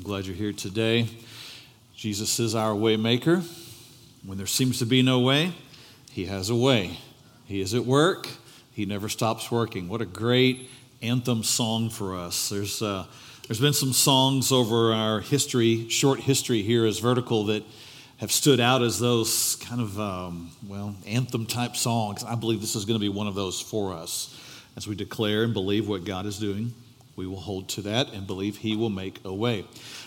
I'm glad you're here today. Jesus is our way maker. When there seems to be no way, he has a way. He is at work. He never stops working. What a great anthem song for us. There's, uh, there's been some songs over our history, short history here as Vertical, that have stood out as those kind of, um, well, anthem type songs. I believe this is going to be one of those for us as we declare and believe what God is doing we will hold to that and believe He will make a way.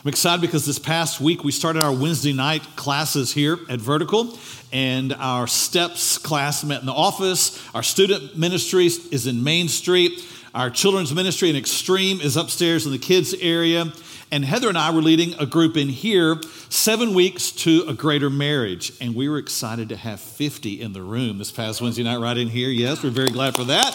I'm excited because this past week we started our Wednesday night classes here at Vertical, and our STEPS class met in the office. Our student ministry is in Main Street. Our children's ministry in Extreme is upstairs in the kids' area. And Heather and I were leading a group in here, seven weeks to a greater marriage. And we were excited to have 50 in the room this past Wednesday night, right in here. Yes, we're very glad for that.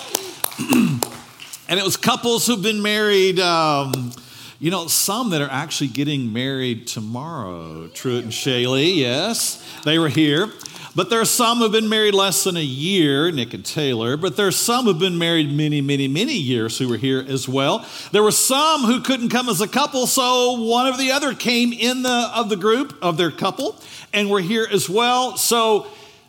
And it was couples who've been married, um, you know, some that are actually getting married tomorrow. Truett and Shaylee, yes, they were here. But there are some who've been married less than a year, Nick and Taylor. But there are some who've been married many, many, many years who were here as well. There were some who couldn't come as a couple, so one of the other came in the of the group of their couple and were here as well. So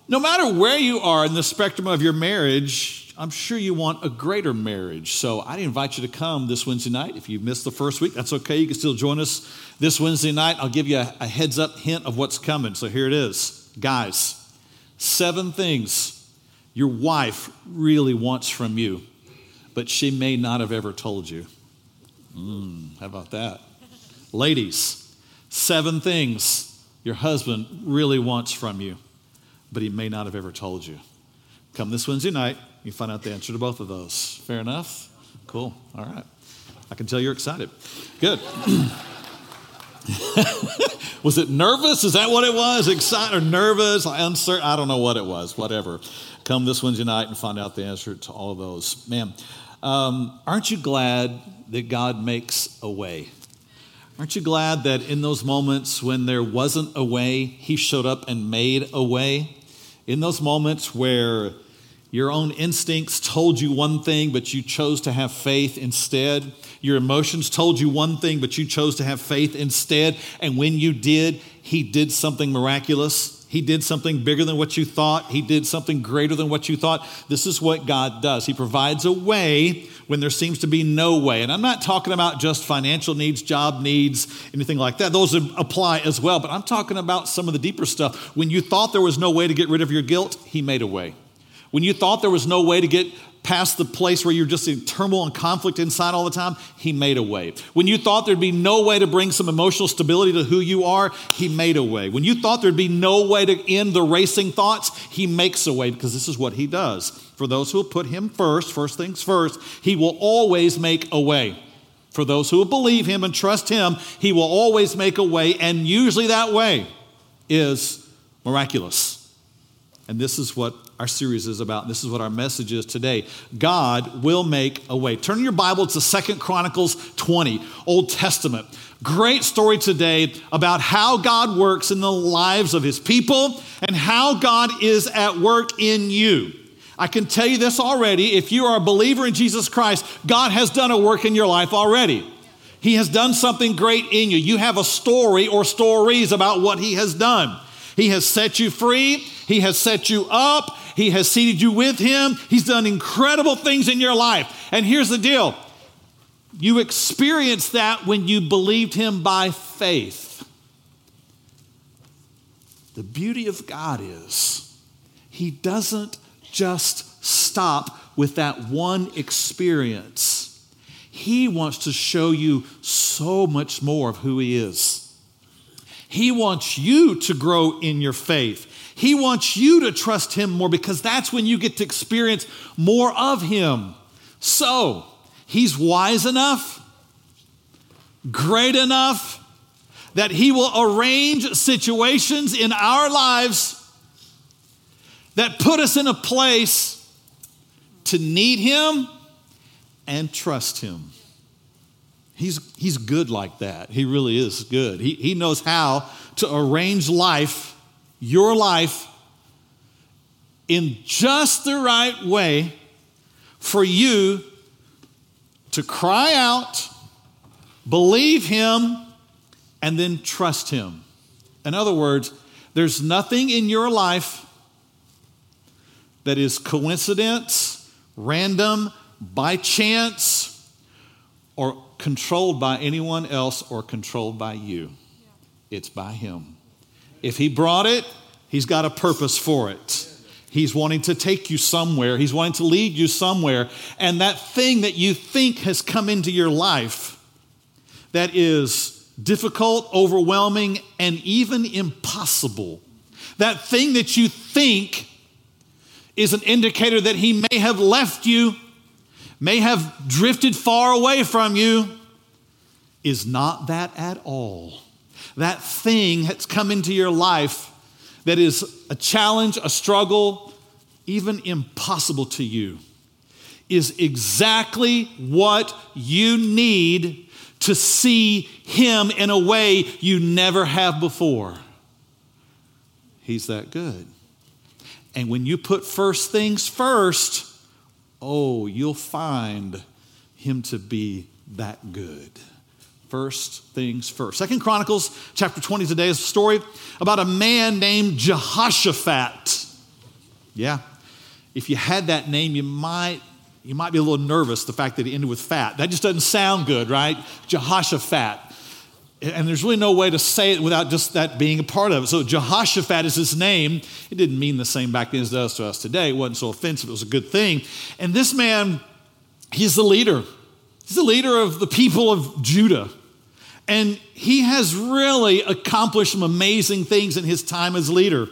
no matter where you are in the spectrum of your marriage, I'm sure you want a greater marriage. So I invite you to come this Wednesday night. If you missed the first week, that's okay. You can still join us this Wednesday night. I'll give you a, a heads up hint of what's coming. So here it is. Guys, seven things your wife really wants from you, but she may not have ever told you. Mm, how about that? Ladies, seven things your husband really wants from you, but he may not have ever told you. Come this Wednesday night. You find out the answer to both of those. Fair enough? Cool. All right. I can tell you're excited. Good. was it nervous? Is that what it was? Excited or nervous? Uncertain? I don't know what it was. Whatever. Come this Wednesday night and find out the answer to all of those. Man, um, aren't you glad that God makes a way? Aren't you glad that in those moments when there wasn't a way, He showed up and made a way? In those moments where your own instincts told you one thing, but you chose to have faith instead. Your emotions told you one thing, but you chose to have faith instead. And when you did, He did something miraculous. He did something bigger than what you thought. He did something greater than what you thought. This is what God does. He provides a way when there seems to be no way. And I'm not talking about just financial needs, job needs, anything like that. Those apply as well. But I'm talking about some of the deeper stuff. When you thought there was no way to get rid of your guilt, He made a way. When you thought there was no way to get past the place where you're just in turmoil and conflict inside all the time, He made a way. When you thought there'd be no way to bring some emotional stability to who you are, He made a way. When you thought there'd be no way to end the racing thoughts, He makes a way because this is what He does. For those who will put Him first, first things first, He will always make a way. For those who will believe Him and trust Him, He will always make a way, and usually that way is miraculous. And this is what our series is about. This is what our message is today. God will make a way. Turn your Bible to Second Chronicles 20, Old Testament. Great story today about how God works in the lives of his people and how God is at work in you. I can tell you this already. If you are a believer in Jesus Christ, God has done a work in your life already. He has done something great in you. You have a story or stories about what He has done. He has set you free. He has set you up. He has seated you with Him. He's done incredible things in your life. And here's the deal you experienced that when you believed Him by faith. The beauty of God is He doesn't just stop with that one experience. He wants to show you so much more of who He is. He wants you to grow in your faith. He wants you to trust Him more because that's when you get to experience more of Him. So, He's wise enough, great enough, that He will arrange situations in our lives that put us in a place to need Him and trust Him. He's, he's good like that. He really is good. He, he knows how to arrange life your life in just the right way for you to cry out, believe Him, and then trust Him. In other words, there's nothing in your life that is coincidence, random, by chance, or controlled by anyone else or controlled by you. It's by Him. If He brought it, He's got a purpose for it. He's wanting to take you somewhere. He's wanting to lead you somewhere. And that thing that you think has come into your life that is difficult, overwhelming, and even impossible, that thing that you think is an indicator that He may have left you, may have drifted far away from you, is not that at all. That thing that's come into your life that is a challenge, a struggle, even impossible to you, is exactly what you need to see Him in a way you never have before. He's that good. And when you put first things first, oh, you'll find Him to be that good. First things first. Second Chronicles chapter 20 today is a story about a man named Jehoshaphat. Yeah. If you had that name, you might you might be a little nervous the fact that he ended with fat. That just doesn't sound good, right? Jehoshaphat. And there's really no way to say it without just that being a part of it. So Jehoshaphat is his name. It didn't mean the same back then as it does to us today. It wasn't so offensive. It was a good thing. And this man, he's the leader. He's the leader of the people of Judah. And he has really accomplished some amazing things in his time as leader.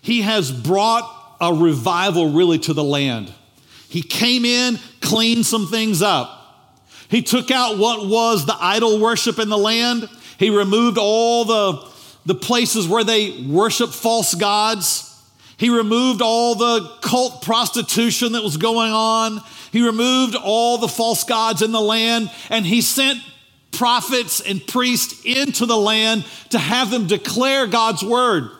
He has brought a revival really to the land. He came in, cleaned some things up. He took out what was the idol worship in the land. He removed all the, the places where they worship false gods. He removed all the cult prostitution that was going on. He removed all the false gods in the land, and he sent prophets and priests into the land to have them declare God's word.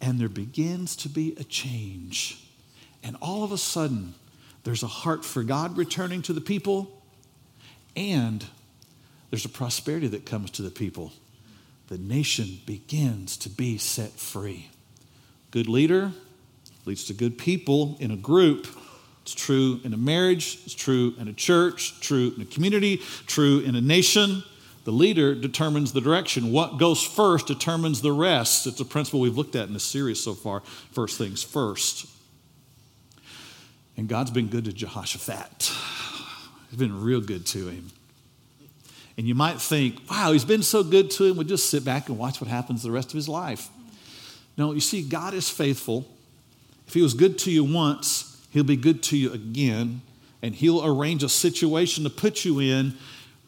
And there begins to be a change. And all of a sudden, there's a heart for God returning to the people, and there's a prosperity that comes to the people. The nation begins to be set free. Good leader leads to good people in a group it's true in a marriage, it's true in a church, true in a community, true in a nation. The leader determines the direction. What goes first determines the rest. It's a principle we've looked at in this series so far. First things first. And God's been good to Jehoshaphat. He's been real good to him. And you might think, wow, he's been so good to him, we'll just sit back and watch what happens the rest of his life. No, you see, God is faithful. If he was good to you once, He'll be good to you again, and He'll arrange a situation to put you in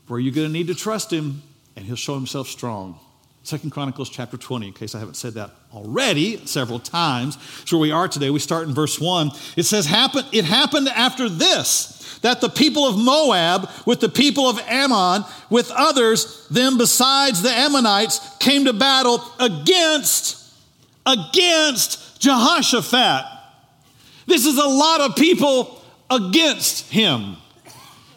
where you're going to need to trust Him, and He'll show Himself strong. Second Chronicles chapter 20, in case I haven't said that already several times. It's where we are today, we start in verse 1. It says, Happen, It happened after this that the people of Moab, with the people of Ammon, with others, them besides the Ammonites, came to battle against, against Jehoshaphat. This is a lot of people against him.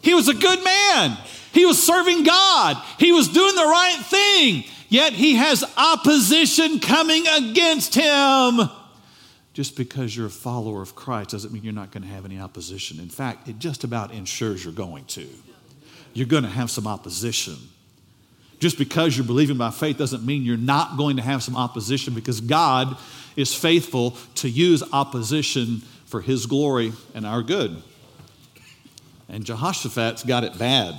He was a good man. He was serving God. He was doing the right thing. Yet he has opposition coming against him. Just because you're a follower of Christ doesn't mean you're not going to have any opposition. In fact, it just about ensures you're going to. You're going to have some opposition. Just because you're believing by faith doesn't mean you're not going to have some opposition because God is faithful to use opposition for his glory and our good. And Jehoshaphat's got it bad.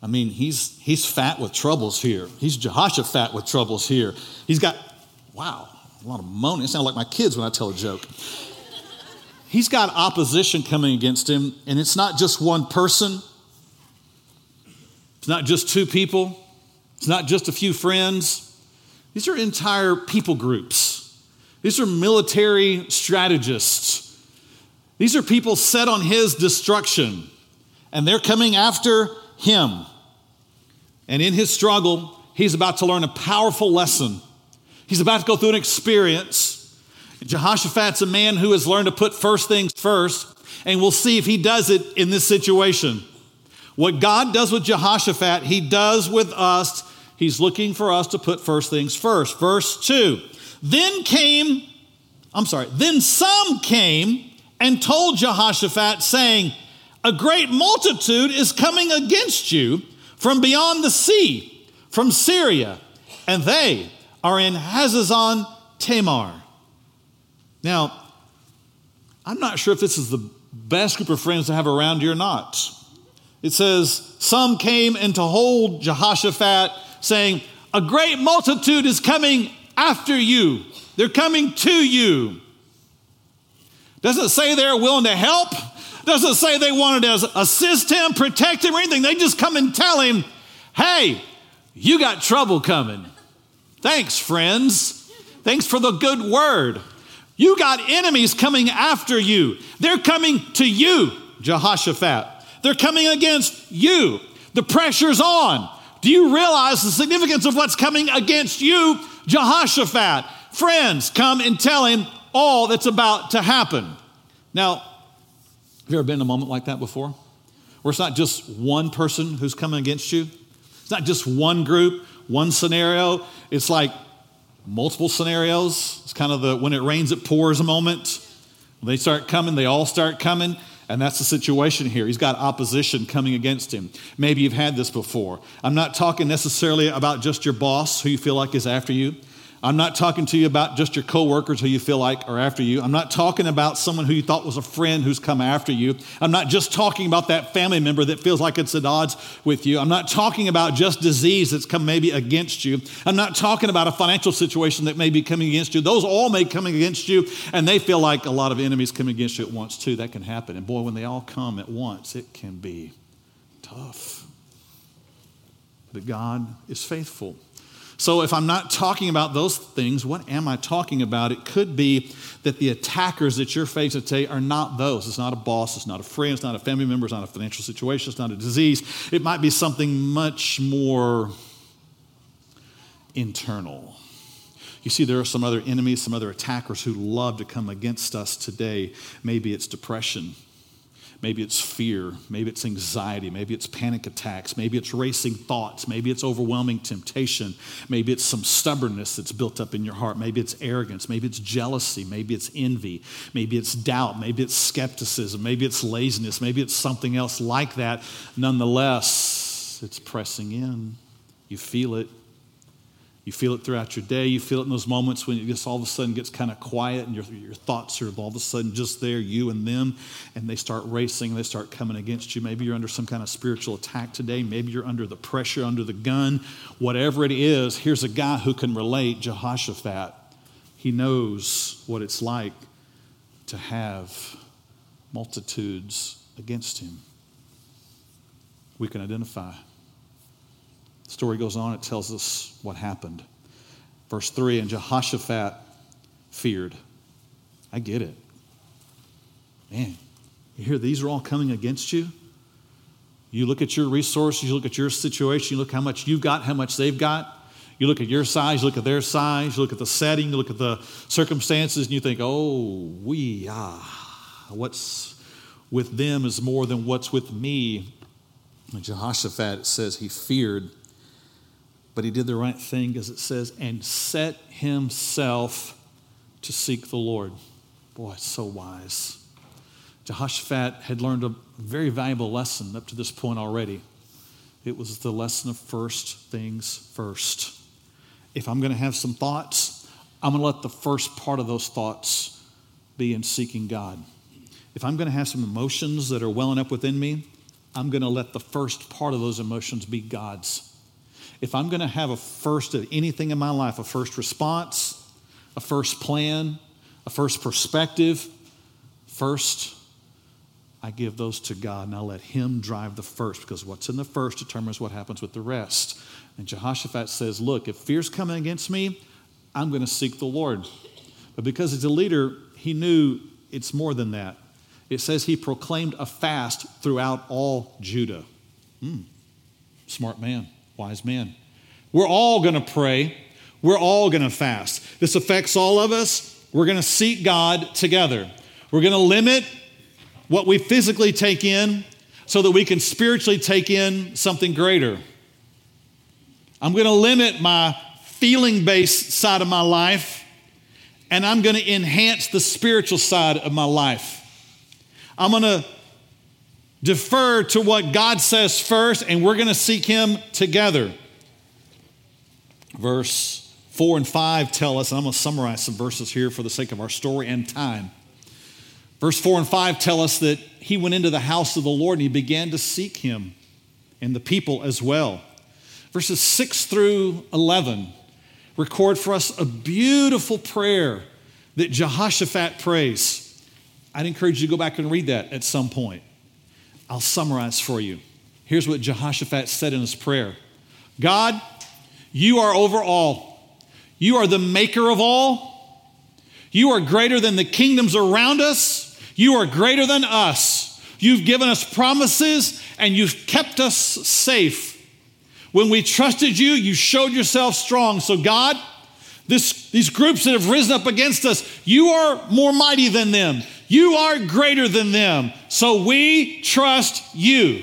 I mean, he's, he's fat with troubles here. He's Jehoshaphat with troubles here. He's got, wow, a lot of moaning. It sounds like my kids when I tell a joke. He's got opposition coming against him, and it's not just one person, it's not just two people, it's not just a few friends. These are entire people groups, these are military strategists these are people set on his destruction, and they're coming after him. And in his struggle, he's about to learn a powerful lesson. He's about to go through an experience. Jehoshaphat's a man who has learned to put first things first, and we'll see if he does it in this situation. What God does with Jehoshaphat, he does with us. He's looking for us to put first things first. Verse 2 Then came, I'm sorry, then some came and told Jehoshaphat, saying, A great multitude is coming against you from beyond the sea, from Syria, and they are in Hazazon Tamar. Now, I'm not sure if this is the best group of friends to have around you or not. It says, Some came and to hold Jehoshaphat, saying, A great multitude is coming after you. They're coming to you. Doesn't say they're willing to help. Doesn't say they wanted to assist him, protect him, or anything. They just come and tell him, Hey, you got trouble coming. Thanks, friends. Thanks for the good word. You got enemies coming after you. They're coming to you, Jehoshaphat. They're coming against you. The pressure's on. Do you realize the significance of what's coming against you, Jehoshaphat? Friends, come and tell him all that's about to happen. Now, have you ever been in a moment like that before? Where it's not just one person who's coming against you, it's not just one group, one scenario. It's like multiple scenarios. It's kind of the when it rains, it pours moment. They start coming, they all start coming. And that's the situation here. He's got opposition coming against him. Maybe you've had this before. I'm not talking necessarily about just your boss who you feel like is after you. I'm not talking to you about just your coworkers who you feel like are after you. I'm not talking about someone who you thought was a friend who's come after you. I'm not just talking about that family member that feels like it's at odds with you. I'm not talking about just disease that's come maybe against you. I'm not talking about a financial situation that may be coming against you. Those all may come against you, and they feel like a lot of enemies coming against you at once too. That can happen. And boy, when they all come at once, it can be tough. But God is faithful. So, if I'm not talking about those things, what am I talking about? It could be that the attackers that you're facing today are not those. It's not a boss, it's not a friend, it's not a family member, it's not a financial situation, it's not a disease. It might be something much more internal. You see, there are some other enemies, some other attackers who love to come against us today. Maybe it's depression. Maybe it's fear. Maybe it's anxiety. Maybe it's panic attacks. Maybe it's racing thoughts. Maybe it's overwhelming temptation. Maybe it's some stubbornness that's built up in your heart. Maybe it's arrogance. Maybe it's jealousy. Maybe it's envy. Maybe it's doubt. Maybe it's skepticism. Maybe it's laziness. Maybe it's something else like that. Nonetheless, it's pressing in. You feel it. You feel it throughout your day. You feel it in those moments when it just all of a sudden gets kind of quiet and your, your thoughts are all of a sudden just there, you and them, and they start racing, they start coming against you. Maybe you're under some kind of spiritual attack today. Maybe you're under the pressure, under the gun. Whatever it is, here's a guy who can relate, Jehoshaphat. He knows what it's like to have multitudes against him. We can identify. The story goes on, it tells us what happened. Verse 3 And Jehoshaphat feared. I get it. Man, you hear these are all coming against you? You look at your resources, you look at your situation, you look how much you've got, how much they've got. You look at your size, you look at their size, you look at the setting, you look at the circumstances, and you think, oh, we, ah, what's with them is more than what's with me. And Jehoshaphat, says he feared but he did the right thing, as it says, and set himself to seek the Lord. Boy, so wise. Jehoshaphat had learned a very valuable lesson up to this point already. It was the lesson of first things first. If I'm going to have some thoughts, I'm going to let the first part of those thoughts be in seeking God. If I'm going to have some emotions that are welling up within me, I'm going to let the first part of those emotions be God's if I'm going to have a first of anything in my life, a first response, a first plan, a first perspective, first, I give those to God and I let Him drive the first because what's in the first determines what happens with the rest. And Jehoshaphat says, Look, if fear's coming against me, I'm going to seek the Lord. But because he's a leader, he knew it's more than that. It says he proclaimed a fast throughout all Judah. Hmm, smart man wise man. We're all going to pray. We're all going to fast. This affects all of us. We're going to seek God together. We're going to limit what we physically take in so that we can spiritually take in something greater. I'm going to limit my feeling based side of my life, and I'm going to enhance the spiritual side of my life. I'm going to defer to what God says first, and we're going to seek Him together. Verse 4 and 5 tell us, and I'm going to summarize some verses here for the sake of our story and time. Verse 4 and 5 tell us that he went into the house of the Lord and he began to seek him and the people as well. Verses 6 through 11 record for us a beautiful prayer that Jehoshaphat prays. I'd encourage you to go back and read that at some point. I'll summarize for you. Here's what Jehoshaphat said in his prayer God, you are over all. You are the maker of all. You are greater than the kingdoms around us. You are greater than us. You've given us promises and you've kept us safe. When we trusted you, you showed yourself strong. So, God, this, these groups that have risen up against us, you are more mighty than them. You are greater than them. So we trust you.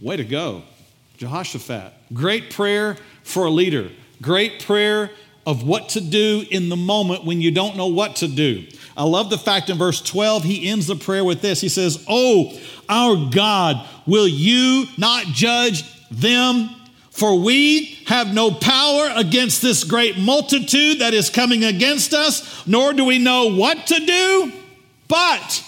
Way to go. Jehoshaphat. Great prayer for a leader. Great prayer of what to do in the moment when you don't know what to do. I love the fact in verse 12, he ends the prayer with this. He says, Oh, our God, will you not judge them? For we have no power against this great multitude that is coming against us, nor do we know what to do, but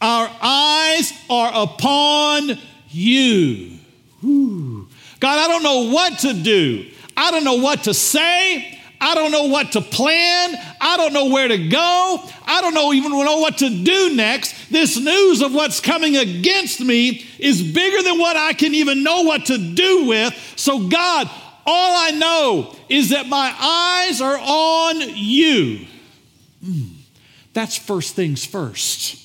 our eyes are upon you. God, I don't know what to do. I don't know what to say. I don't know what to plan. I don't know where to go. I don't know even know what to do next. This news of what's coming against me is bigger than what I can even know what to do with. So, God, all I know is that my eyes are on you. Mm, that's first things first.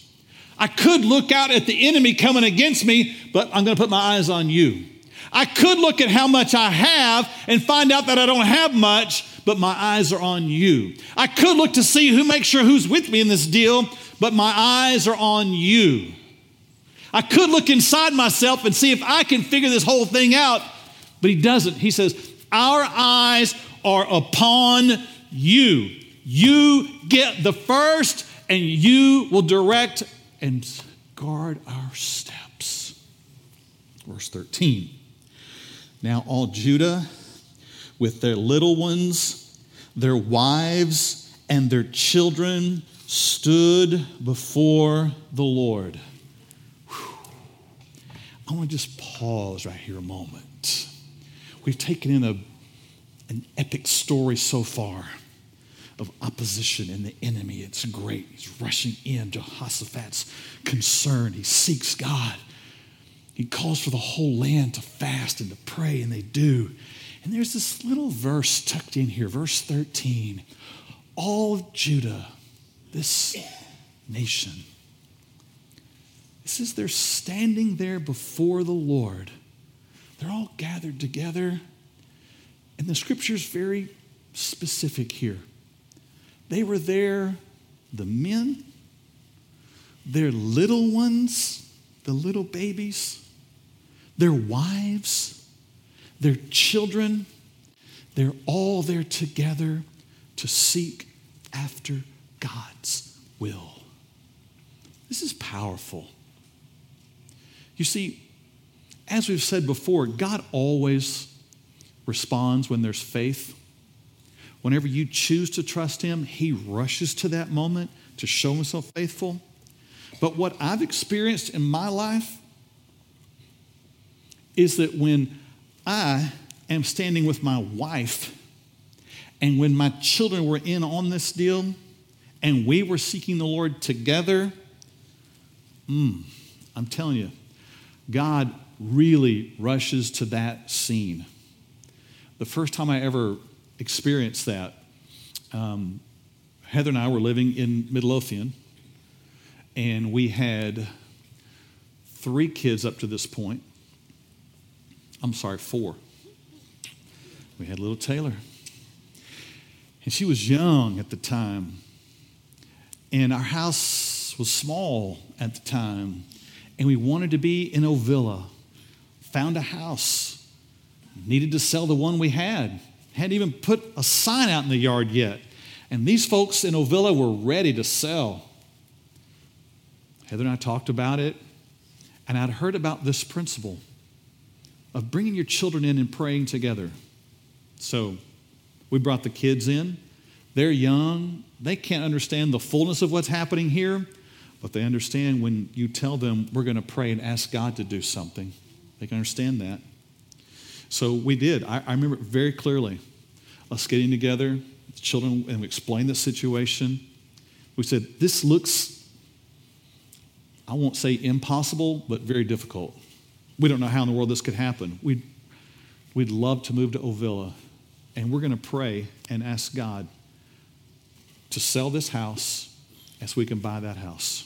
I could look out at the enemy coming against me, but I'm going to put my eyes on you. I could look at how much I have and find out that I don't have much, but my eyes are on you. I could look to see who makes sure who's with me in this deal, but my eyes are on you. I could look inside myself and see if I can figure this whole thing out, but he doesn't. He says, Our eyes are upon you. You get the first, and you will direct and guard our steps. Verse 13. Now, all Judah with their little ones, their wives, and their children stood before the Lord. Whew. I want to just pause right here a moment. We've taken in a, an epic story so far of opposition and the enemy. It's great. He's rushing in. Jehoshaphat's concerned. He seeks God. He calls for the whole land to fast and to pray, and they do. And there's this little verse tucked in here, verse 13. All of Judah, this nation, it says they're standing there before the Lord. They're all gathered together. And the scripture is very specific here. They were there, the men, their little ones, the little babies, their wives, their children, they're all there together to seek after God's will. This is powerful. You see, as we've said before, God always responds when there's faith. Whenever you choose to trust Him, He rushes to that moment to show Himself faithful. But what I've experienced in my life is that when I am standing with my wife, and when my children were in on this deal, and we were seeking the Lord together, mm, I'm telling you, God really rushes to that scene. The first time I ever experienced that, um, Heather and I were living in Midlothian, and we had three kids up to this point. I'm sorry, four. We had little Taylor. And she was young at the time. And our house was small at the time. And we wanted to be in Ovilla. Found a house. needed to sell the one we had. Hadn't even put a sign out in the yard yet. And these folks in Ovilla were ready to sell. Heather and I talked about it, and I'd heard about this principle of bringing your children in and praying together. So we brought the kids in. They're young, they can't understand the fullness of what's happening here, but they understand when you tell them we're going to pray and ask God to do something. They can understand that. So we did. I, I remember very clearly us getting together, the children, and we explained the situation. We said, This looks, I won't say impossible, but very difficult. We don't know how in the world this could happen. We'd, we'd love to move to Ovilla, and we're going to pray and ask God to sell this house as we can buy that house.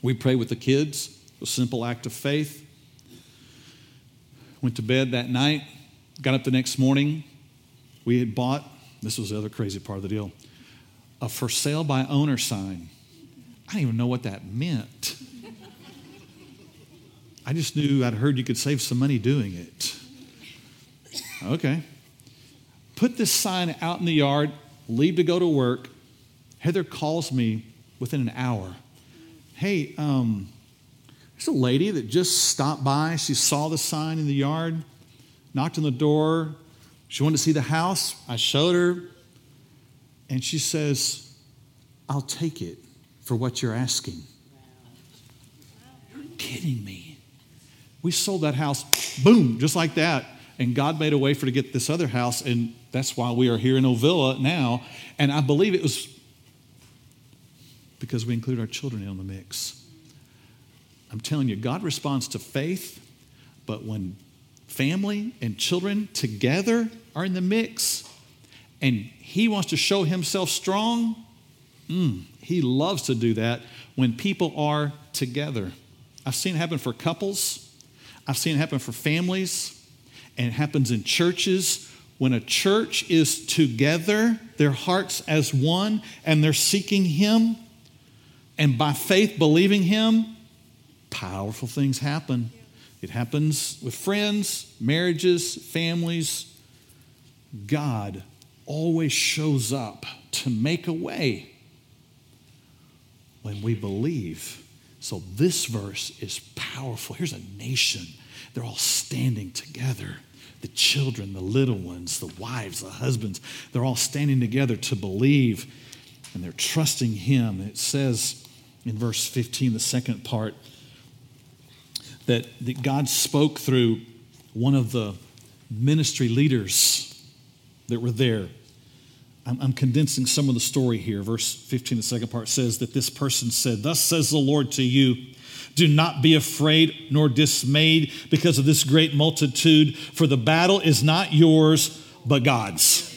We prayed with the kids, a simple act of faith. Went to bed that night, got up the next morning. We had bought, this was the other crazy part of the deal, a for sale by owner sign. I didn't even know what that meant. I just knew I'd heard you could save some money doing it. Okay. Put this sign out in the yard, leave to go to work. Heather calls me within an hour. Hey, um, there's a lady that just stopped by. She saw the sign in the yard, knocked on the door. She wanted to see the house. I showed her, and she says, I'll take it for what you're asking. You're kidding me. We sold that house, boom, just like that. And God made a way for to get this other house, and that's why we are here in Ovilla now. And I believe it was because we include our children in the mix. I'm telling you, God responds to faith, but when family and children together are in the mix and He wants to show Himself strong, mm, He loves to do that when people are together. I've seen it happen for couples, I've seen it happen for families, and it happens in churches. When a church is together, their hearts as one, and they're seeking Him, and by faith believing Him, powerful things happen. It happens with friends, marriages, families. God always shows up to make a way when we believe. So, this verse is powerful. Here's a nation, they're all standing together. The children, the little ones, the wives, the husbands, they're all standing together to believe and they're trusting Him. It says in verse 15, the second part, that, that God spoke through one of the ministry leaders that were there. I'm, I'm, condensing some of the story here. Verse 15, the second part says that this person said, Thus says the Lord to you, do not be afraid nor dismayed because of this great multitude, for the battle is not yours, but God's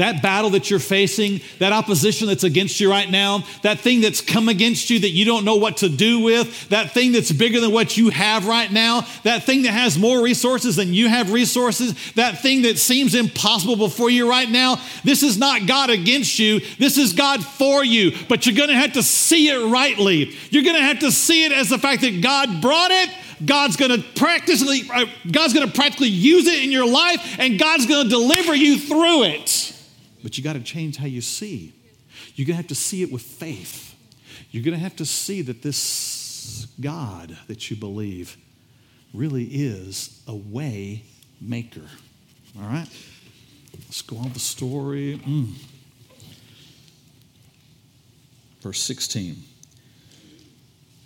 that battle that you're facing, that opposition that's against you right now, that thing that's come against you that you don't know what to do with, that thing that's bigger than what you have right now, that thing that has more resources than you have resources, that thing that seems impossible before you right now, this is not God against you. This is God for you. But you're going to have to see it rightly. You're going to have to see it as the fact that God brought it God's going to practically uh, God's going to practically use it in your life and God's going to deliver you through it. But you got to change how you see. You're going to have to see it with faith. You're going to have to see that this God that you believe really is a way maker. All right? Let's go on the story. Mm. Verse 16.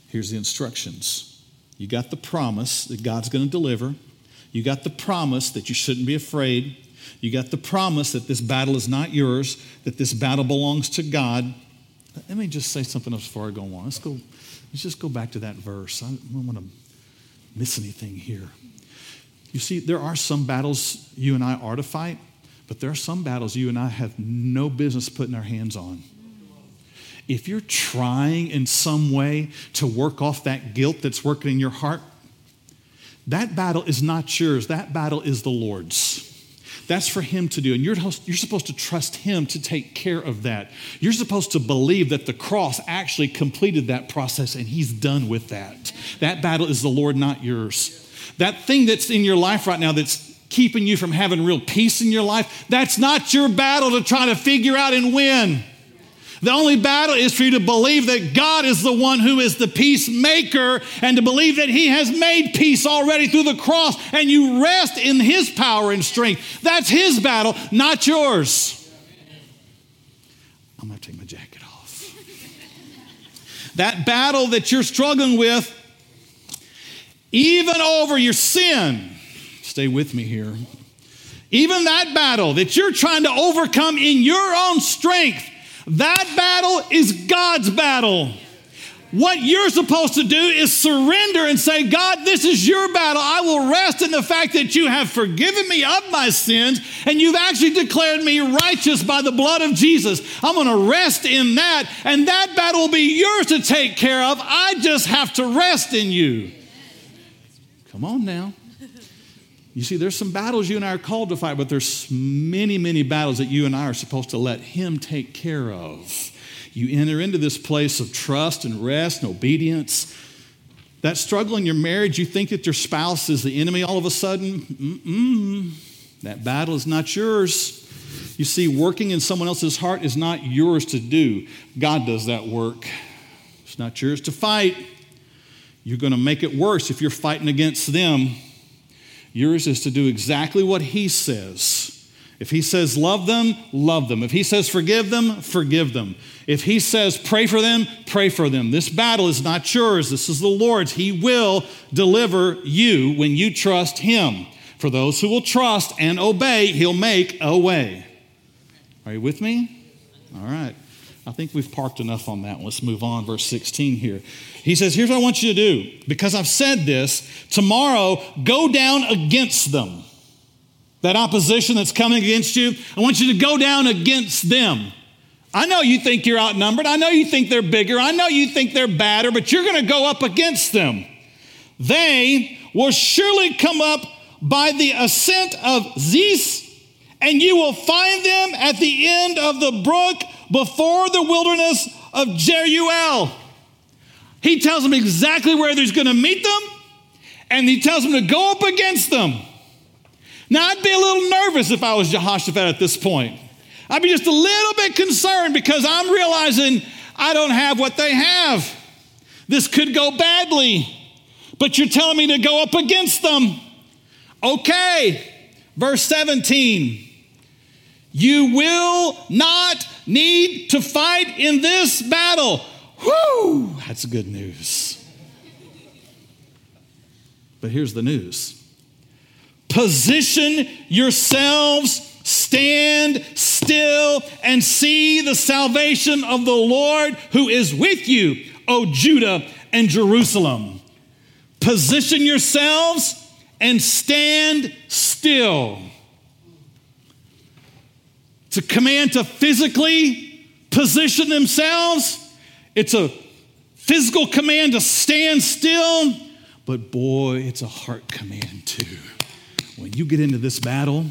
Here's the instructions. You got the promise that God's going to deliver. You got the promise that you shouldn't be afraid. You got the promise that this battle is not yours, that this battle belongs to God. Let me just say something else before I go on. Let's go, let's just go back to that verse. I don't want to miss anything here. You see, there are some battles you and I are to fight, but there are some battles you and I have no business putting our hands on. If you're trying in some way to work off that guilt that's working in your heart, that battle is not yours. That battle is the Lord's. That's for Him to do. And you're, you're supposed to trust Him to take care of that. You're supposed to believe that the cross actually completed that process and He's done with that. That battle is the Lord, not yours. That thing that's in your life right now that's keeping you from having real peace in your life, that's not your battle to try to figure out and win. The only battle is for you to believe that God is the one who is the peacemaker and to believe that He has made peace already through the cross and you rest in His power and strength. That's His battle, not yours. I'm going to take my jacket off. that battle that you're struggling with, even over your sin, stay with me here. Even that battle that you're trying to overcome in your own strength, that battle is God's battle. What you're supposed to do is surrender and say, God, this is your battle. I will rest in the fact that you have forgiven me of my sins and you've actually declared me righteous by the blood of Jesus. I'm going to rest in that, and that battle will be yours to take care of. I just have to rest in you. Come on now. You see, there's some battles you and I are called to fight, but there's many, many battles that you and I are supposed to let Him take care of. You enter into this place of trust and rest and obedience. That struggle in your marriage, you think that your spouse is the enemy all of a sudden. Mm-mm. That battle is not yours. You see, working in someone else's heart is not yours to do. God does that work. It's not yours to fight. You're going to make it worse if you're fighting against them. Yours is to do exactly what He says. If He says love them, love them. If He says forgive them, forgive them. If He says pray for them, pray for them. This battle is not yours, this is the Lord's. He will deliver you when you trust Him. For those who will trust and obey, He'll make a way. Are you with me? All right. I think we've parked enough on that. Let's move on. Verse 16 here. He says, Here's what I want you to do. Because I've said this, tomorrow go down against them. That opposition that's coming against you, I want you to go down against them. I know you think you're outnumbered. I know you think they're bigger. I know you think they're badder, but you're going to go up against them. They will surely come up by the ascent of Ziz, and you will find them at the end of the brook before the wilderness of Jeruel. He tells them exactly where he's going to meet them, and he tells them to go up against them. Now, I'd be a little nervous if I was Jehoshaphat at this point. I'd be just a little bit concerned because I'm realizing I don't have what they have. This could go badly, but you're telling me to go up against them. Okay, verse 17. You will not need to fight in this battle. Whoo! That's good news. But here's the news position yourselves, stand still, and see the salvation of the Lord who is with you, O Judah and Jerusalem. Position yourselves and stand still. It's a command to physically position themselves. It's a physical command to stand still. But boy, it's a heart command too. When you get into this battle,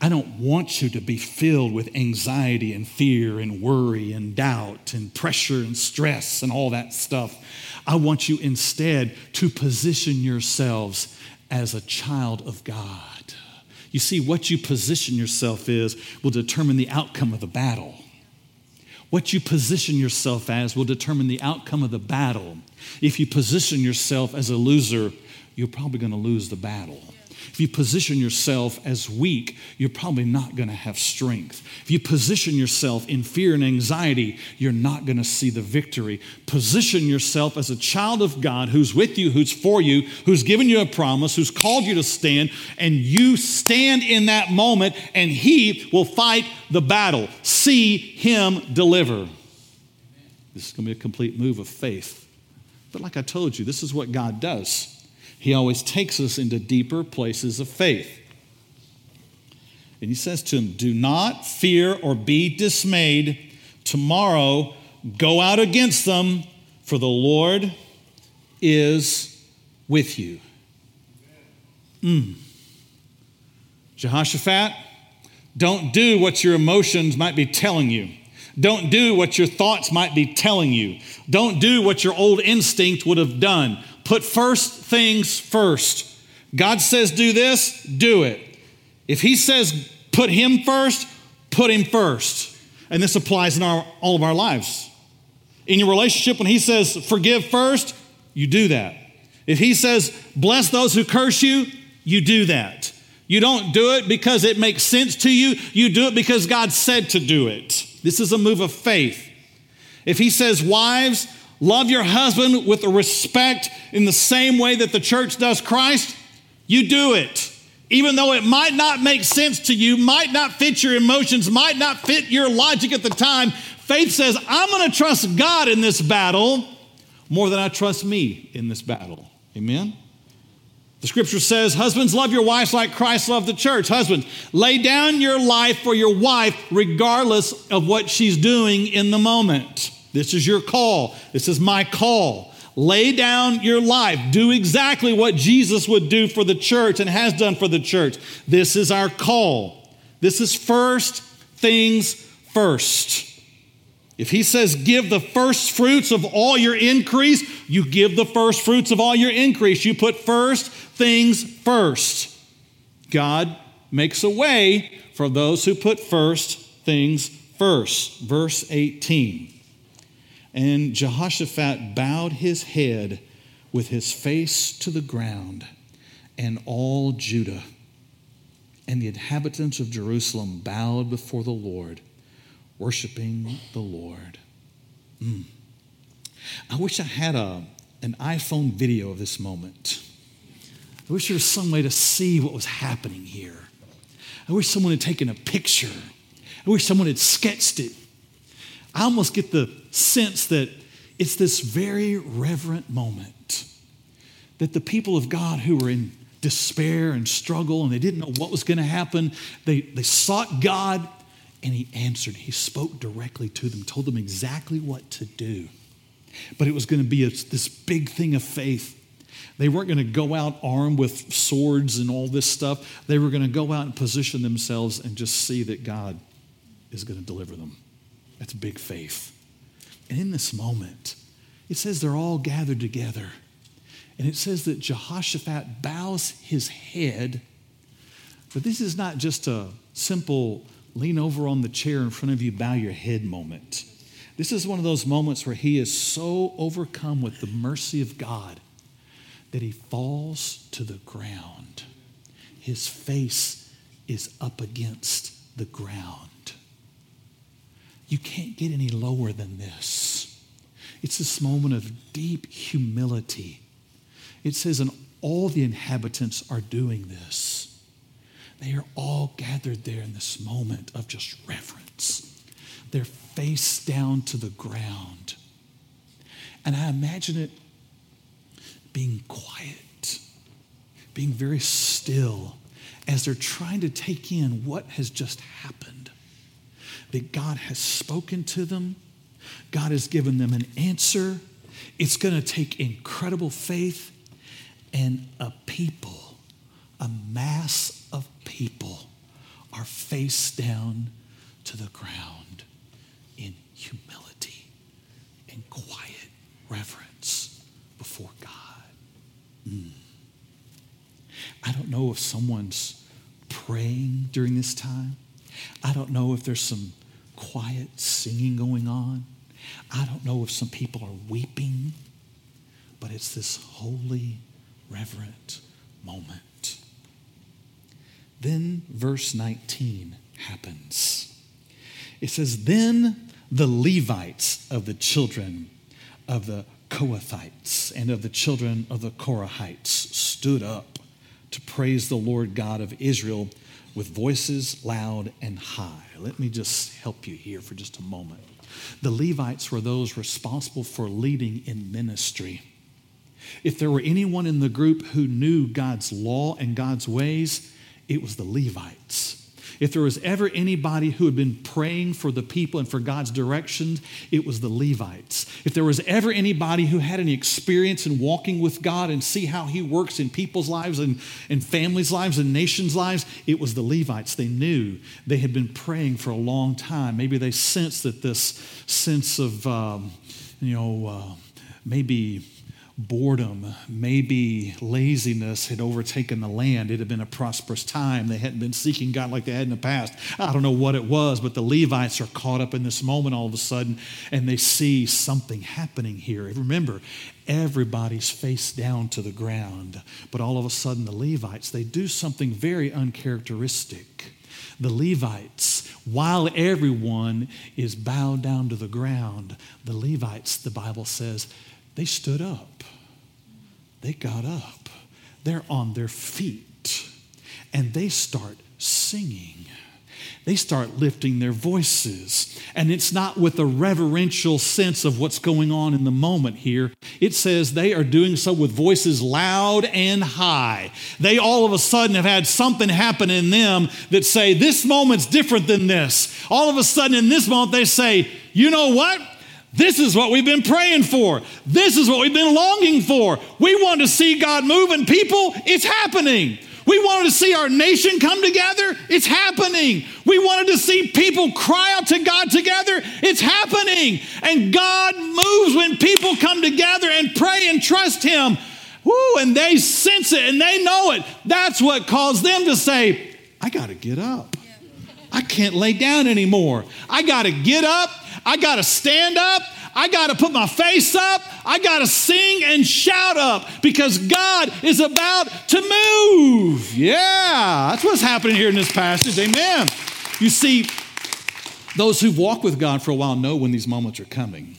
I don't want you to be filled with anxiety and fear and worry and doubt and pressure and stress and all that stuff. I want you instead to position yourselves as a child of God. You see, what you position yourself is will determine the outcome of the battle. What you position yourself as will determine the outcome of the battle. If you position yourself as a loser, you're probably going to lose the battle. If you position yourself as weak, you're probably not going to have strength. If you position yourself in fear and anxiety, you're not going to see the victory. Position yourself as a child of God who's with you, who's for you, who's given you a promise, who's called you to stand, and you stand in that moment, and He will fight the battle. See Him deliver. This is going to be a complete move of faith. But like I told you, this is what God does. He always takes us into deeper places of faith. And he says to him, Do not fear or be dismayed. Tomorrow, go out against them, for the Lord is with you. Mm. Jehoshaphat, don't do what your emotions might be telling you. Don't do what your thoughts might be telling you. Don't do what your old instinct would have done. Put first things first. God says do this, do it. If He says put Him first, put Him first. And this applies in our, all of our lives. In your relationship, when He says forgive first, you do that. If He says bless those who curse you, you do that. You don't do it because it makes sense to you, you do it because God said to do it. This is a move of faith. If He says, wives, love your husband with respect in the same way that the church does Christ, you do it. Even though it might not make sense to you, might not fit your emotions, might not fit your logic at the time, faith says, I'm going to trust God in this battle more than I trust me in this battle. Amen? The scripture says, Husbands, love your wives like Christ loved the church. Husbands, lay down your life for your wife regardless of what she's doing in the moment. This is your call. This is my call. Lay down your life. Do exactly what Jesus would do for the church and has done for the church. This is our call. This is first things first. If he says, give the first fruits of all your increase, you give the first fruits of all your increase. You put first things first. God makes a way for those who put first things first. Verse 18. And Jehoshaphat bowed his head with his face to the ground, and all Judah and the inhabitants of Jerusalem bowed before the Lord, worshiping the Lord. Mm. I wish I had a, an iPhone video of this moment. I wish there was some way to see what was happening here. I wish someone had taken a picture. I wish someone had sketched it. I almost get the sense that it's this very reverent moment that the people of God who were in despair and struggle and they didn't know what was going to happen, they, they sought God and He answered. He spoke directly to them, told them exactly what to do. But it was going to be a, this big thing of faith. They weren't going to go out armed with swords and all this stuff. They were going to go out and position themselves and just see that God is going to deliver them. That's big faith. And in this moment, it says they're all gathered together. And it says that Jehoshaphat bows his head. But this is not just a simple lean over on the chair in front of you, bow your head moment. This is one of those moments where he is so overcome with the mercy of God that he falls to the ground. His face is up against the ground. You can't get any lower than this. It's this moment of deep humility. It says, and all the inhabitants are doing this. They are all gathered there in this moment of just reverence. They're face down to the ground. And I imagine it being quiet, being very still as they're trying to take in what has just happened that God has spoken to them, God has given them an answer. It's going to take incredible faith and a people, a mass of people are face down to the ground in humility and quiet reverence before God. Mm. I don't know if someone's praying during this time. I don't know if there's some quiet singing going on. I don't know if some people are weeping, but it's this holy, reverent moment. Then verse 19 happens. It says, Then the Levites of the children of the Kohathites and of the children of the Korahites stood up to praise the Lord God of Israel with voices loud and high. Let me just help you here for just a moment. The Levites were those responsible for leading in ministry. If there were anyone in the group who knew God's law and God's ways, it was the Levites. If there was ever anybody who had been praying for the people and for God's direction, it was the Levites. If there was ever anybody who had any experience in walking with God and see how He works in people's lives and, and families' lives and nations' lives, it was the Levites. They knew they had been praying for a long time. Maybe they sensed that this sense of, um, you know, uh, maybe boredom, maybe laziness had overtaken the land. It had been a prosperous time. They hadn't been seeking God like they had in the past. I don't know what it was, but the Levites are caught up in this moment all of a sudden and they see something happening here. Remember, everybody's face down to the ground, but all of a sudden the Levites, they do something very uncharacteristic. The Levites, while everyone is bowed down to the ground, the Levites, the Bible says, they stood up. They got up. They're on their feet. And they start singing. They start lifting their voices. And it's not with a reverential sense of what's going on in the moment here. It says they are doing so with voices loud and high. They all of a sudden have had something happen in them that say, This moment's different than this. All of a sudden, in this moment, they say, You know what? This is what we've been praying for. This is what we've been longing for. We want to see God move and people, it's happening. We wanted to see our nation come together. It's happening. We wanted to see people cry out to God together. It's happening. And God moves when people come together and pray and trust Him. Woo, and they sense it and they know it. That's what caused them to say, I got to get up. I can't lay down anymore. I got to get up I got to stand up. I got to put my face up. I got to sing and shout up because God is about to move. Yeah, that's what's happening here in this passage. Amen. You see, those who've walked with God for a while know when these moments are coming.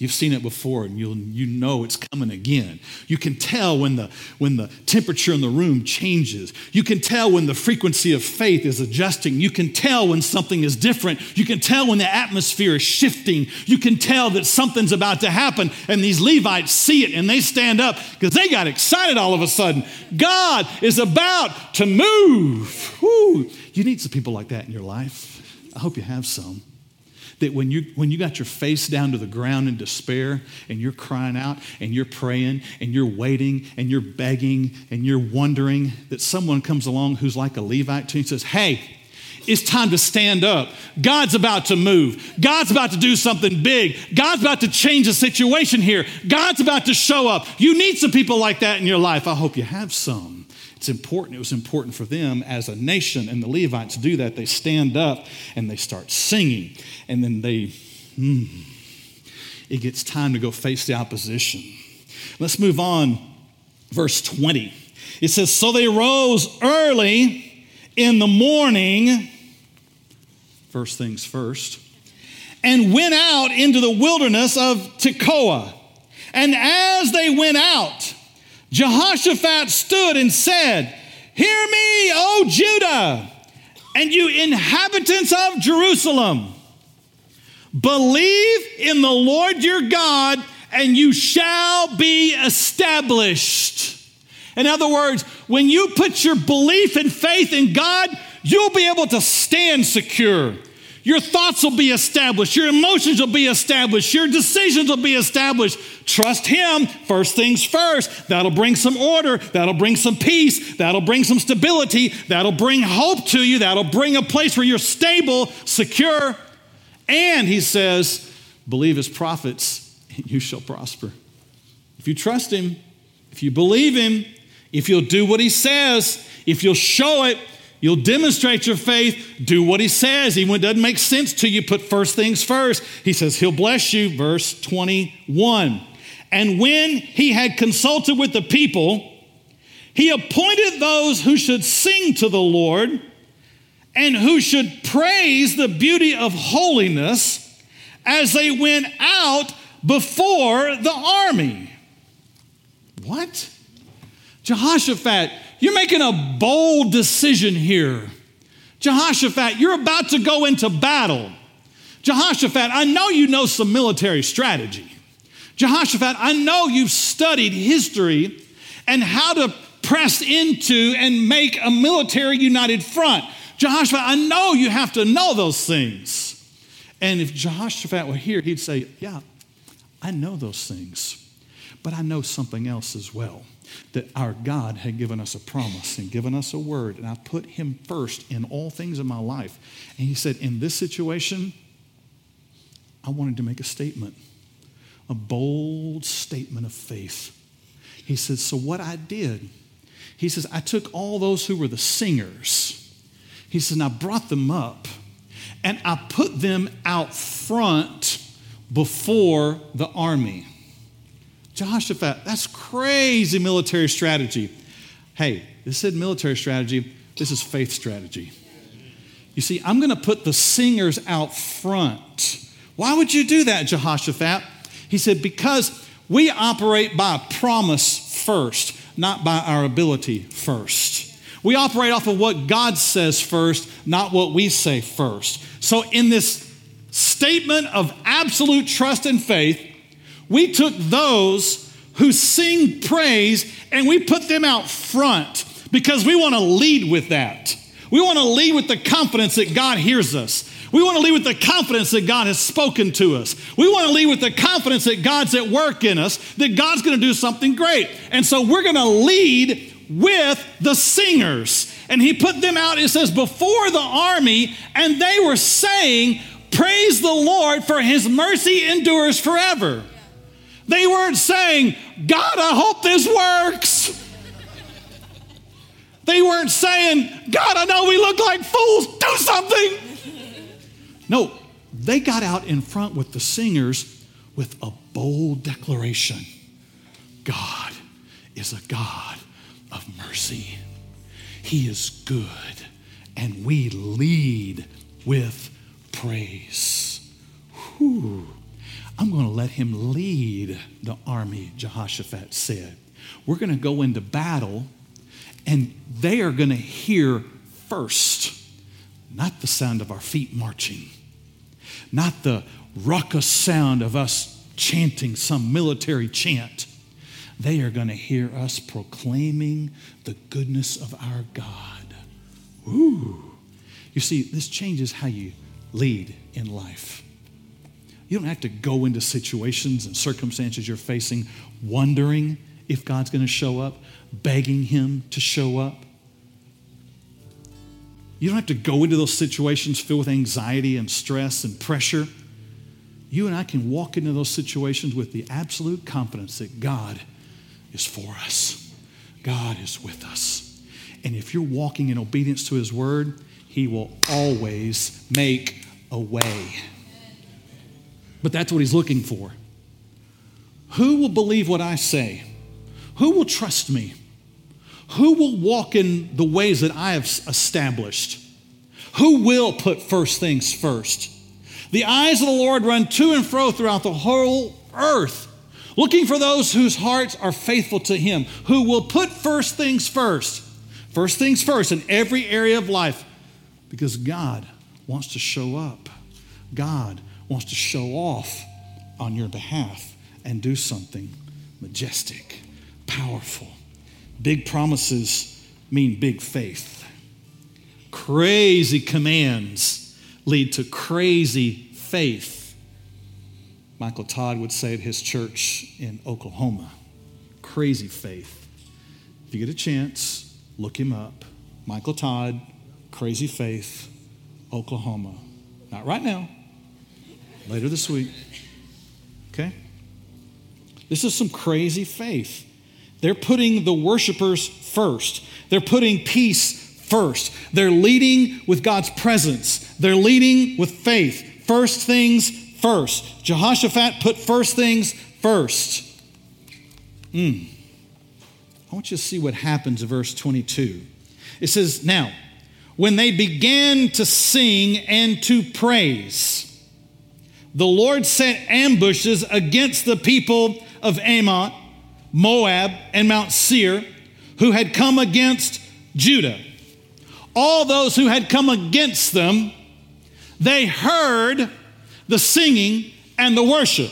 You've seen it before and you you know it's coming again. You can tell when the, when the temperature in the room changes. You can tell when the frequency of faith is adjusting. You can tell when something is different. You can tell when the atmosphere is shifting. You can tell that something's about to happen. And these Levites see it and they stand up because they got excited all of a sudden. God is about to move. You need some people like that in your life. I hope you have some that when you when you got your face down to the ground in despair and you're crying out and you're praying and you're waiting and you're begging and you're wondering that someone comes along who's like a Levite to you and says, "Hey, it's time to stand up. God's about to move. God's about to do something big. God's about to change the situation here. God's about to show up. You need some people like that in your life. I hope you have some. It's important. It was important for them as a nation, and the Levites do that. They stand up and they start singing, and then they, hmm, it gets time to go face the opposition. Let's move on. Verse 20. It says, So they rose early in the morning, first things first, and went out into the wilderness of Tekoa. And as they went out, Jehoshaphat stood and said, Hear me, O Judah, and you inhabitants of Jerusalem. Believe in the Lord your God, and you shall be established. In other words, when you put your belief and faith in God, you'll be able to stand secure. Your thoughts will be established. Your emotions will be established. Your decisions will be established. Trust Him first things first. That'll bring some order. That'll bring some peace. That'll bring some stability. That'll bring hope to you. That'll bring a place where you're stable, secure. And He says, believe His prophets, and you shall prosper. If you trust Him, if you believe Him, if you'll do what He says, if you'll show it, You'll demonstrate your faith, do what he says. Even when it doesn't make sense to you, put first things first. He says, He'll bless you. Verse 21. And when he had consulted with the people, he appointed those who should sing to the Lord and who should praise the beauty of holiness as they went out before the army. What? Jehoshaphat you're making a bold decision here. Jehoshaphat, you're about to go into battle. Jehoshaphat, I know you know some military strategy. Jehoshaphat, I know you've studied history and how to press into and make a military united front. Jehoshaphat, I know you have to know those things. And if Jehoshaphat were here, he'd say, Yeah, I know those things, but I know something else as well that our God had given us a promise and given us a word, and I put Him first in all things in my life. And He said, In this situation, I wanted to make a statement. a bold statement of faith. He says, So what I did, he says, I took all those who were the singers, he says, and I brought them up and I put them out front before the army. Jehoshaphat, that's crazy military strategy. Hey, this isn't military strategy, this is faith strategy. You see, I'm going to put the singers out front. Why would you do that, Jehoshaphat? He said, Because we operate by promise first, not by our ability first. We operate off of what God says first, not what we say first. So, in this statement of absolute trust and faith, we took those who sing praise and we put them out front because we want to lead with that. We want to lead with the confidence that God hears us. We want to lead with the confidence that God has spoken to us. We want to lead with the confidence that God's at work in us, that God's going to do something great. And so we're going to lead with the singers. And he put them out, it says, before the army, and they were saying, Praise the Lord, for his mercy endures forever. They weren't saying, God, I hope this works. They weren't saying, God, I know we look like fools, do something. No, they got out in front with the singers with a bold declaration God is a God of mercy. He is good, and we lead with praise. Whew. I'm going to let him lead the army, Jehoshaphat said. We're going to go into battle, and they are going to hear first, not the sound of our feet marching, not the raucous sound of us chanting some military chant. They are going to hear us proclaiming the goodness of our God. You see, this changes how you lead in life. You don't have to go into situations and circumstances you're facing wondering if God's going to show up, begging Him to show up. You don't have to go into those situations filled with anxiety and stress and pressure. You and I can walk into those situations with the absolute confidence that God is for us, God is with us. And if you're walking in obedience to His word, He will always make a way. But that's what He's looking for. Who will believe what I say? Who will trust me? Who will walk in the ways that I have established? Who will put first things first? The eyes of the Lord run to and fro throughout the whole earth, looking for those whose hearts are faithful to Him, who will put first things first. First things first in every area of life, because God wants to show up. God wants to show off on your behalf and do something majestic, powerful. Big promises mean big faith. Crazy commands lead to crazy faith. Michael Todd would say at his church in Oklahoma crazy faith. If you get a chance, look him up. Michael Todd, Crazy Faith, Oklahoma. Not right now, later this week. Okay? This is some crazy faith. They're putting the worshipers first, they're putting peace first. They're leading with God's presence, they're leading with faith. First things first. Jehoshaphat put first things first. Mm. I want you to see what happens in verse 22. It says, Now, when they began to sing and to praise, the Lord sent ambushes against the people of Ammon, Moab, and Mount Seir, who had come against Judah. All those who had come against them, they heard the singing and the worship.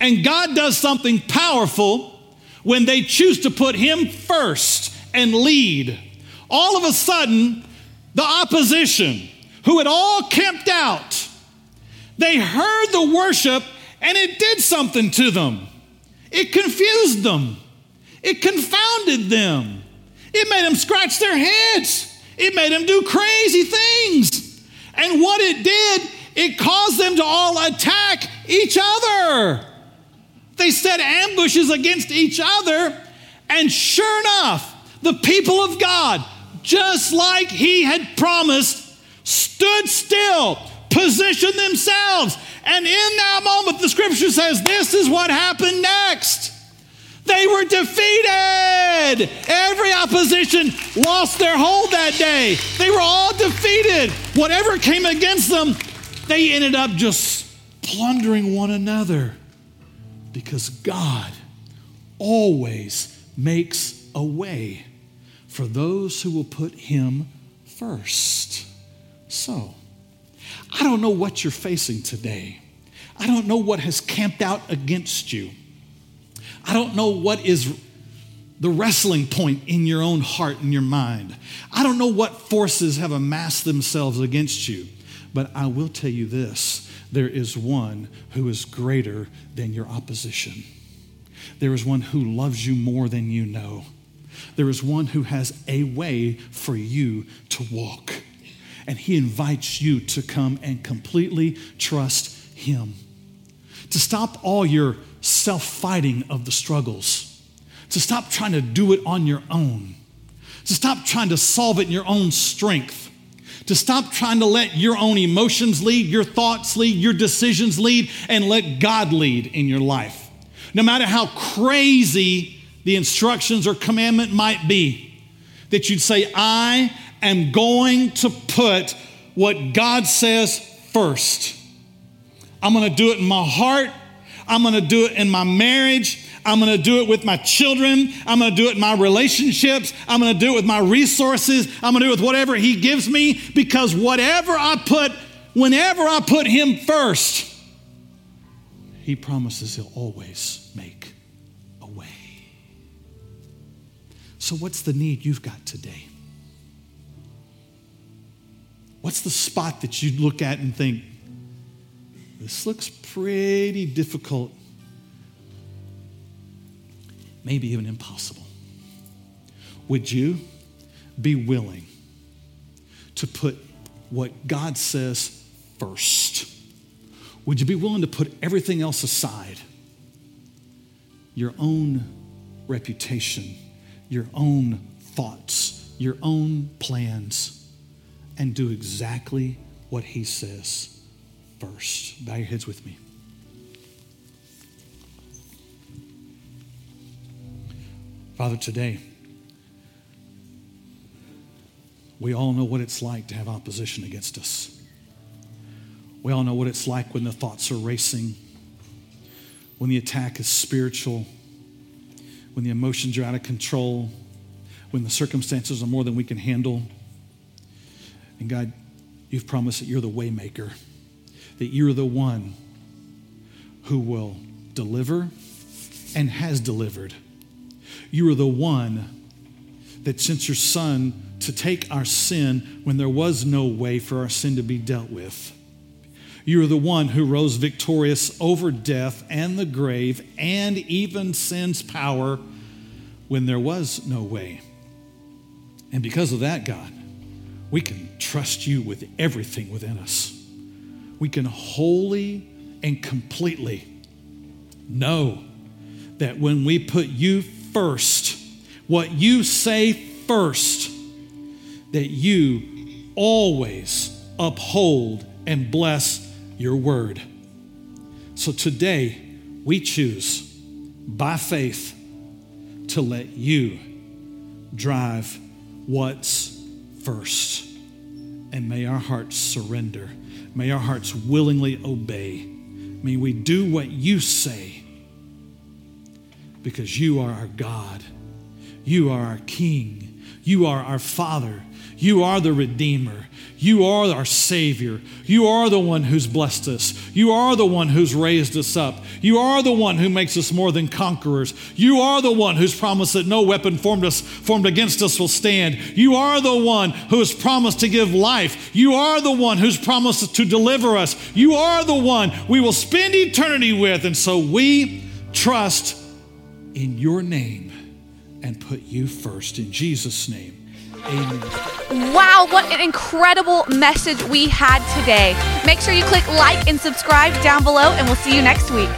And God does something powerful when they choose to put Him first and lead. All of a sudden, the opposition, who had all camped out, they heard the worship and it did something to them. It confused them, it confounded them, it made them scratch their heads, it made them do crazy things. And what it did, it caused them to all attack each other. They set ambushes against each other, and sure enough, the people of God, just like He had promised, stood still, positioned themselves. And in that moment, the scripture says, This is what happened next. They were defeated. Every opposition lost their hold that day. They were all defeated. Whatever came against them, they ended up just plundering one another because God always makes a way for those who will put Him first. So, I don't know what you're facing today. I don't know what has camped out against you. I don't know what is the wrestling point in your own heart and your mind. I don't know what forces have amassed themselves against you, but I will tell you this there is one who is greater than your opposition. There is one who loves you more than you know. There is one who has a way for you to walk. And he invites you to come and completely trust him. To stop all your self fighting of the struggles, to stop trying to do it on your own, to stop trying to solve it in your own strength, to stop trying to let your own emotions lead, your thoughts lead, your decisions lead, and let God lead in your life. No matter how crazy the instructions or commandment might be, that you'd say, I am going to put what God says first. I'm going to do it in my heart. I'm going to do it in my marriage. I'm going to do it with my children. I'm going to do it in my relationships. I'm going to do it with my resources. I'm going to do it with whatever He gives me because whatever I put, whenever I put Him first, He promises He'll always make a way. So, what's the need you've got today? What's the spot that you look at and think, this looks pretty difficult, maybe even impossible? Would you be willing to put what God says first? Would you be willing to put everything else aside? Your own reputation, your own thoughts, your own plans and do exactly what he says first. Bow your heads with me. Father, today, we all know what it's like to have opposition against us. We all know what it's like when the thoughts are racing, when the attack is spiritual, when the emotions are out of control, when the circumstances are more than we can handle. And God, you've promised that you're the waymaker, that you're the one who will deliver and has delivered. You are the one that sent your son to take our sin when there was no way for our sin to be dealt with. You are the one who rose victorious over death and the grave and even sin's power when there was no way. And because of that, God, we can trust you with everything within us. We can wholly and completely know that when we put you first, what you say first, that you always uphold and bless your word. So today, we choose by faith to let you drive what's first. And may our hearts surrender. May our hearts willingly obey. May we do what you say because you are our God. You are our King. You are our Father. You are the Redeemer. You are our Savior. You are the one who's blessed us. You are the one who's raised us up. You are the one who makes us more than conquerors. You are the one who's promised that no weapon formed, us, formed against us will stand. You are the one who has promised to give life. You are the one who's promised to deliver us. You are the one we will spend eternity with. And so we trust in your name and put you first. In Jesus' name. Wow, what an incredible message we had today. Make sure you click like and subscribe down below, and we'll see you next week.